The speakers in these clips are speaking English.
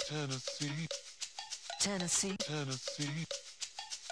Tennessee, Tennessee, Tennessee.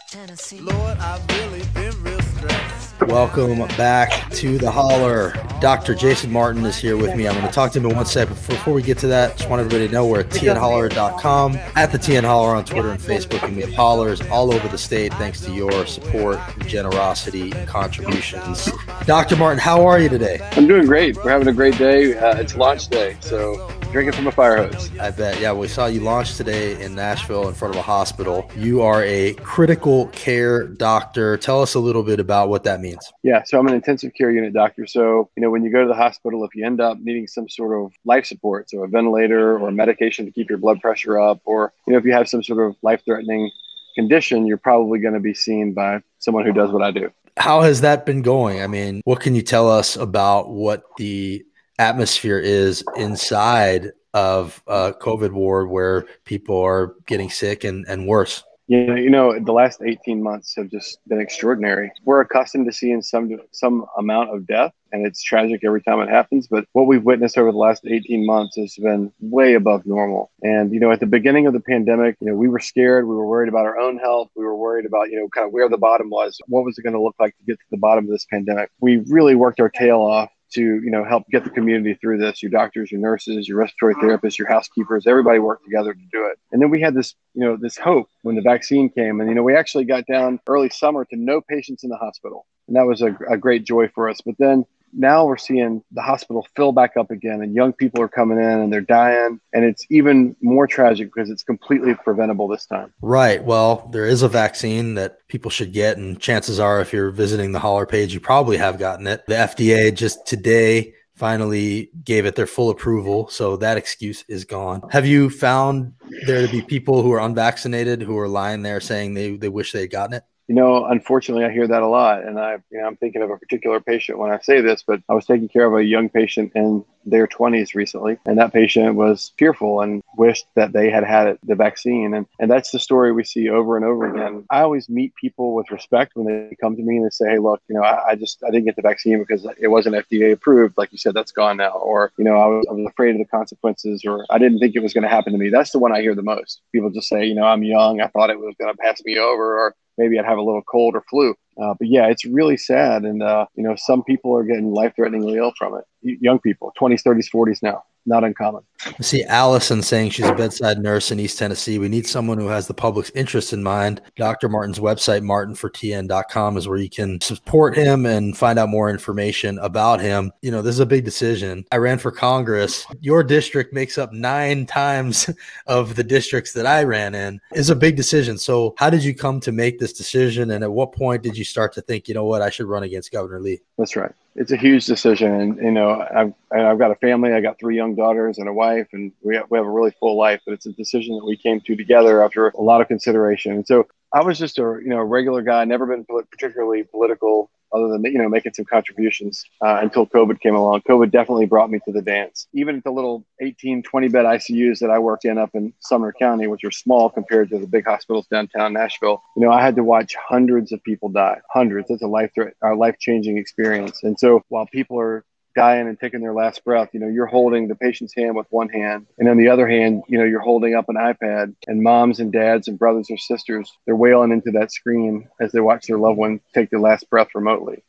Tennessee. Lord, I've really been real stressed. Welcome back to the holler. Dr. Jason Martin is here with me. I'm going to talk to him in one second. Before we get to that, just want everybody to know we're at tnholler.com, at the TN Holler on Twitter and Facebook, and we have hollers all over the state thanks to your support, generosity, and contributions. Dr. Martin, how are you today? I'm doing great. We're having a great day. Uh, it's launch day, so drinking from a fire hose. I bet. Yeah, we saw you launch today in Nashville in front of a hospital. You are a critical care doctor. Tell us a little bit about what that means. Yeah, so I'm an intensive care unit doctor. So, you know, when you go to the hospital, if you end up needing some sort of life support, so a ventilator or medication to keep your blood pressure up, or, you know, if you have some sort of life threatening condition, you're probably going to be seen by someone who does what I do. How has that been going? I mean, what can you tell us about what the atmosphere is inside of a COVID ward where people are getting sick and, and worse? Yeah, you know, the last 18 months have just been extraordinary. We're accustomed to seeing some some amount of death, and it's tragic every time it happens. But what we've witnessed over the last 18 months has been way above normal. And you know, at the beginning of the pandemic, you know, we were scared. We were worried about our own health. We were worried about you know kind of where the bottom was. What was it going to look like to get to the bottom of this pandemic? We really worked our tail off to you know help get the community through this your doctors your nurses your respiratory therapists your housekeepers everybody worked together to do it. And then we had this you know this hope when the vaccine came. And you know we actually got down early summer to no patients in the hospital. And that was a, a great joy for us. But then now we're seeing the hospital fill back up again and young people are coming in and they're dying and it's even more tragic because it's completely preventable this time Right. Well, there is a vaccine that people should get, and chances are, if you're visiting the holler page, you probably have gotten it. The FDA just today finally gave it their full approval, so that excuse is gone. Have you found there to be people who are unvaccinated who are lying there saying they, they wish they had gotten it? You know, unfortunately, I hear that a lot, and I, you know, I'm thinking of a particular patient when I say this. But I was taking care of a young patient in their 20s recently, and that patient was fearful and wished that they had had the vaccine, and and that's the story we see over and over again. I always meet people with respect when they come to me and they say, "Hey, look, you know, I, I just I didn't get the vaccine because it wasn't FDA approved, like you said, that's gone now, or you know, I was, I was afraid of the consequences, or I didn't think it was going to happen to me." That's the one I hear the most. People just say, "You know, I'm young, I thought it was going to pass me over," or maybe I'd have a little cold or flu. Uh, but yeah, it's really sad. And, uh, you know, some people are getting life threateningly ill from it. Y- young people, 20s, 30s, 40s now, not uncommon. I see Allison saying she's a bedside nurse in East Tennessee. We need someone who has the public's interest in mind. Dr. Martin's website, martinfortn.com, is where you can support him and find out more information about him. You know, this is a big decision. I ran for Congress. Your district makes up nine times of the districts that I ran in. It's a big decision. So, how did you come to make this decision? And at what point did you start to think, you know what, I should run against Governor Lee? That's right. It's a huge decision. And, you know, I've, I've got a family. I got three young daughters and a wife, and we have, we have a really full life. But it's a decision that we came to together after a lot of consideration. And so I was just a, you know, regular guy, never been particularly political other than, you know, making some contributions uh, until COVID came along. COVID definitely brought me to the dance. Even at the little 18, 20 bed ICUs that I worked in up in Sumner County, which are small compared to the big hospitals downtown Nashville, you know, I had to watch hundreds of people die. Hundreds. It's a life threat, a life changing experience. And so while people are dying and taking their last breath, you know, you're holding the patient's hand with one hand. And on the other hand, you know, you're holding up an iPad and moms and dads and brothers or sisters, they're wailing into that screen as they watch their loved one take their last breath remotely.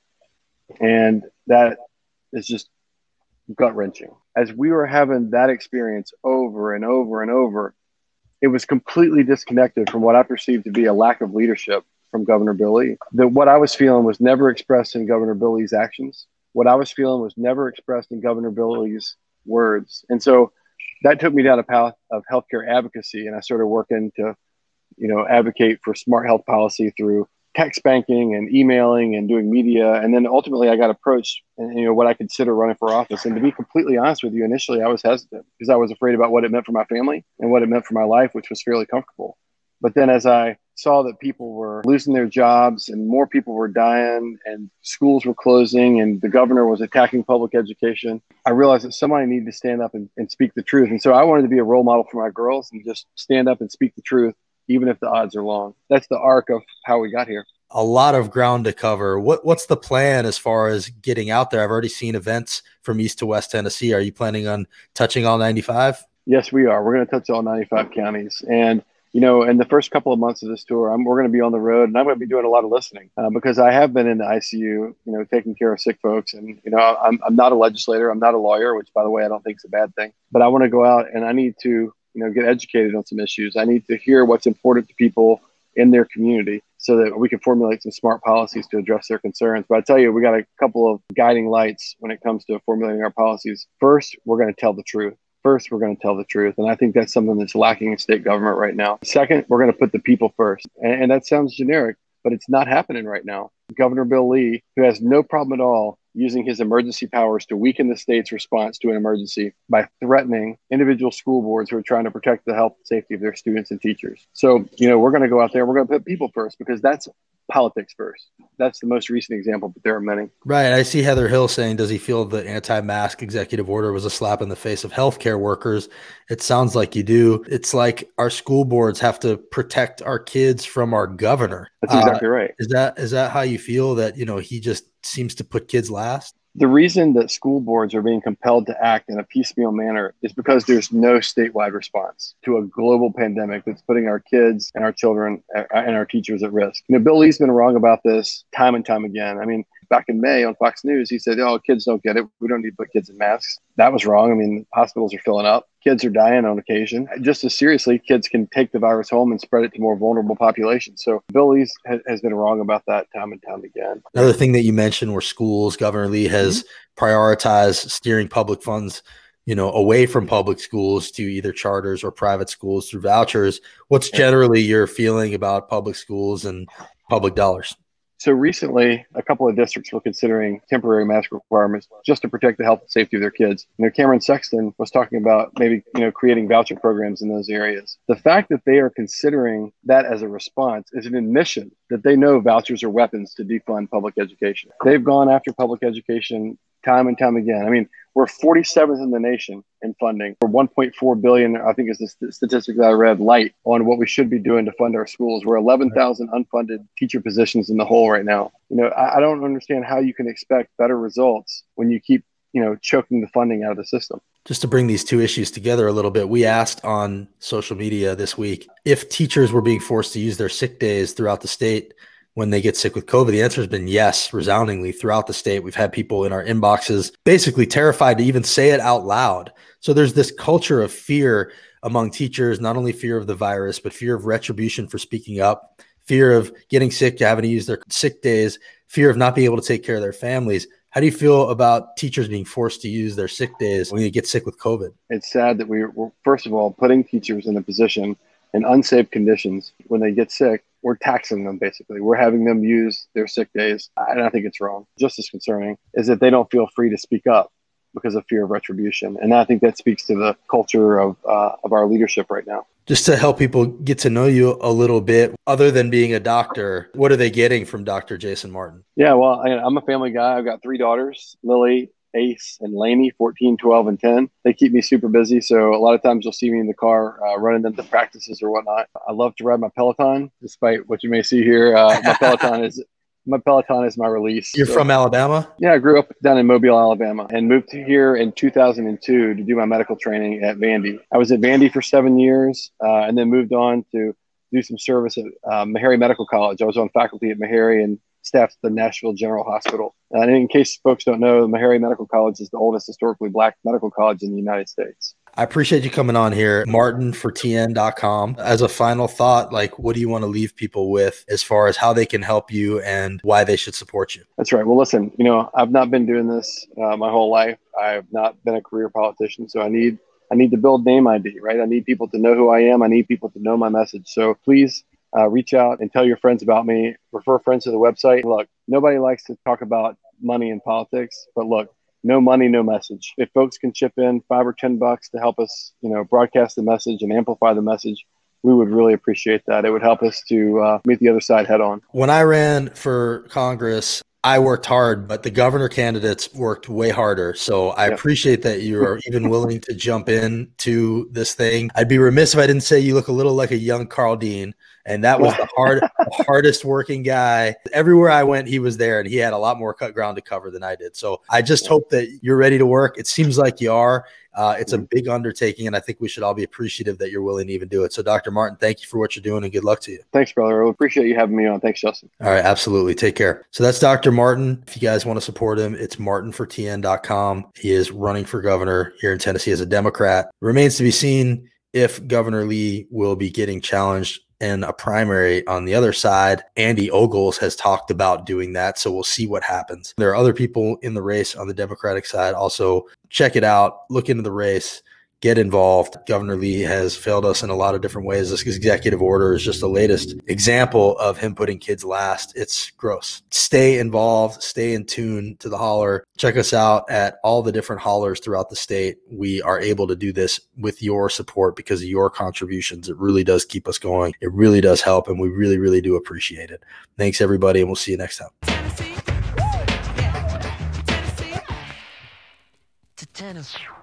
And that is just gut wrenching. As we were having that experience over and over and over, it was completely disconnected from what I perceived to be a lack of leadership from Governor Bill Lee. That what I was feeling was never expressed in Governor Bill Lee's actions. What I was feeling was never expressed in Governor Bill Lee's words. And so that took me down a path of healthcare advocacy, and I started working to, you know, advocate for smart health policy through text banking and emailing and doing media. And then ultimately, I got approached, and you know, what I consider running for office. And to be completely honest with you, initially I was hesitant because I was afraid about what it meant for my family and what it meant for my life, which was fairly comfortable. But then as I saw that people were losing their jobs and more people were dying and schools were closing and the governor was attacking public education, I realized that somebody needed to stand up and, and speak the truth. And so I wanted to be a role model for my girls and just stand up and speak the truth, even if the odds are long. That's the arc of how we got here. a lot of ground to cover. What what's the plan as far as getting out there? I've already seen events from east to west Tennessee. Are you planning on touching all 95? Yes, we are. We're going to touch all 95 counties. And, you know, in the first couple of months of this tour, I'm, we're going to be on the road and I'm going to be doing a lot of listening uh, because I have been in the ICU, you know, taking care of sick folks. And, you know, I'm, I'm not a legislator, I'm not a lawyer, which, by the way, I don't think is a bad thing. But I want to go out and I need to, you know, get educated on some issues. I need to hear what's important to people in their community so that we can formulate some smart policies to address their concerns. But I tell you, we got a couple of guiding lights when it comes to formulating our policies. First, we're going to tell the truth. First, we're going to tell the truth. And I think that's something that's lacking in state government right now. Second, we're going to put the people first. And, and that sounds generic, but it's not happening right now. Governor Bill Lee, who has no problem at all using his emergency powers to weaken the state's response to an emergency by threatening individual school boards who are trying to protect the health and safety of their students and teachers. So, you know, we're going to go out there, we're going to put people first because that's politics first. That's the most recent example, but there are many. Right. I see Heather Hill saying, does he feel the anti mask executive order was a slap in the face of healthcare workers? It sounds like you do. It's like our school boards have to protect our kids from our governor. That's exactly uh, right. Is that is that how you feel that, you know, he just seems to put kids last? The reason that school boards are being compelled to act in a piecemeal manner is because there's no statewide response to a global pandemic that's putting our kids and our children uh, and our teachers at risk. You know, Bill Lee's been wrong about this time and time again. I mean, back in May on Fox News, he said, "Oh, kids don't get it. We don't need to put kids in masks." That was wrong. I mean, hospitals are filling up. Kids are dying on occasion. Just as seriously, kids can take the virus home and spread it to more vulnerable populations. So Bill Lee has been wrong about that time and time again. Another thing that you mentioned were schools. Governor Lee has mm-hmm. prioritized steering public funds you know away from public schools to either charters or private schools through vouchers what's generally your feeling about public schools and public dollars so recently, a couple of districts were considering temporary mask requirements just to protect the health and safety of their kids. You know, Cameron Sexton was talking about maybe you know creating voucher programs in those areas. The fact that they are considering that as a response is an admission that they know vouchers are weapons to defund public education. They've gone after public education time and time again. I mean, we're 47th in the nation in funding. For 1.4 billion, I think is the statistic that I read, light on what we should be doing to fund our schools. We're 11,000 unfunded teacher positions in the hole right now. You know, I, I don't understand how you can expect better results when you keep, you know, choking the funding out of the system just to bring these two issues together a little bit, we asked on social media this week if teachers were being forced to use their sick days throughout the state when they get sick with COVID? The answer has been yes, resoundingly throughout the state. We've had people in our inboxes basically terrified to even say it out loud. So there's this culture of fear among teachers, not only fear of the virus, but fear of retribution for speaking up, fear of getting sick, having to use their sick days, fear of not being able to take care of their families. How do you feel about teachers being forced to use their sick days when they get sick with COVID? It's sad that we we're, first of all, putting teachers in a position in unsafe conditions when they get sick we're taxing them basically. We're having them use their sick days. And I think it's wrong. Just as concerning is that they don't feel free to speak up because of fear of retribution. And I think that speaks to the culture of, uh, of our leadership right now. Just to help people get to know you a little bit, other than being a doctor, what are they getting from Dr. Jason Martin? Yeah, well, I, I'm a family guy. I've got three daughters Lily, Ace and Laney, 14, 12, and 10. They keep me super busy. So a lot of times you'll see me in the car uh, running them to practices or whatnot. I love to ride my Peloton, despite what you may see here. Uh, my Peloton is my Peloton is my release. You're so, from Alabama? Yeah, I grew up down in Mobile, Alabama, and moved here in 2002 to do my medical training at Vandy. I was at Vandy for seven years, uh, and then moved on to do some service at uh, Meharry Medical College. I was on faculty at Meharry and staffed the Nashville General Hospital. And in case folks don't know, Meharry Medical College is the oldest historically black medical college in the United States. I appreciate you coming on here, Martin for TN.com. As a final thought, like what do you want to leave people with as far as how they can help you and why they should support you? That's right. Well, listen, you know, I've not been doing this uh, my whole life. I have not been a career politician, so I need I need to build name ID, right? I need people to know who I am. I need people to know my message. So please uh, reach out and tell your friends about me. Refer friends to the website. Look, nobody likes to talk about money in politics, but look, no money, no message. If folks can chip in five or ten bucks to help us, you know, broadcast the message and amplify the message, we would really appreciate that. It would help us to uh, meet the other side head on. When I ran for Congress, I worked hard, but the governor candidates worked way harder. So I appreciate that you are even willing to jump in to this thing. I'd be remiss if I didn't say you look a little like a young Karl Dean and that was the hard the hardest working guy everywhere i went he was there and he had a lot more cut ground to cover than i did so i just hope that you're ready to work it seems like you are Uh, it's a big undertaking, and I think we should all be appreciative that you're willing to even do it. So, Dr. Martin, thank you for what you're doing, and good luck to you. Thanks, brother. I appreciate you having me on. Thanks, Justin. All right, absolutely. Take care. So that's Dr. Martin. If you guys want to support him, it's martinfortn.com. He is running for governor here in Tennessee as a Democrat. Remains to be seen if Governor Lee will be getting challenged in a primary on the other side. Andy Ogles has talked about doing that. So we'll see what happens. There are other people in the race on the Democratic side. Also, check it out, look into the race get involved. Governor Lee has failed us in a lot of different ways. This executive order is just the latest example of him putting kids last. It's gross. Stay involved, stay in tune to the holler. Check us out at all the different hollers throughout the state. We are able to do this with your support because of your contributions. It really does keep us going. It really does help, and we really, really do appreciate it. Thanks, everybody, and we'll see you next time. Tennessee. Yeah. Tennessee. To.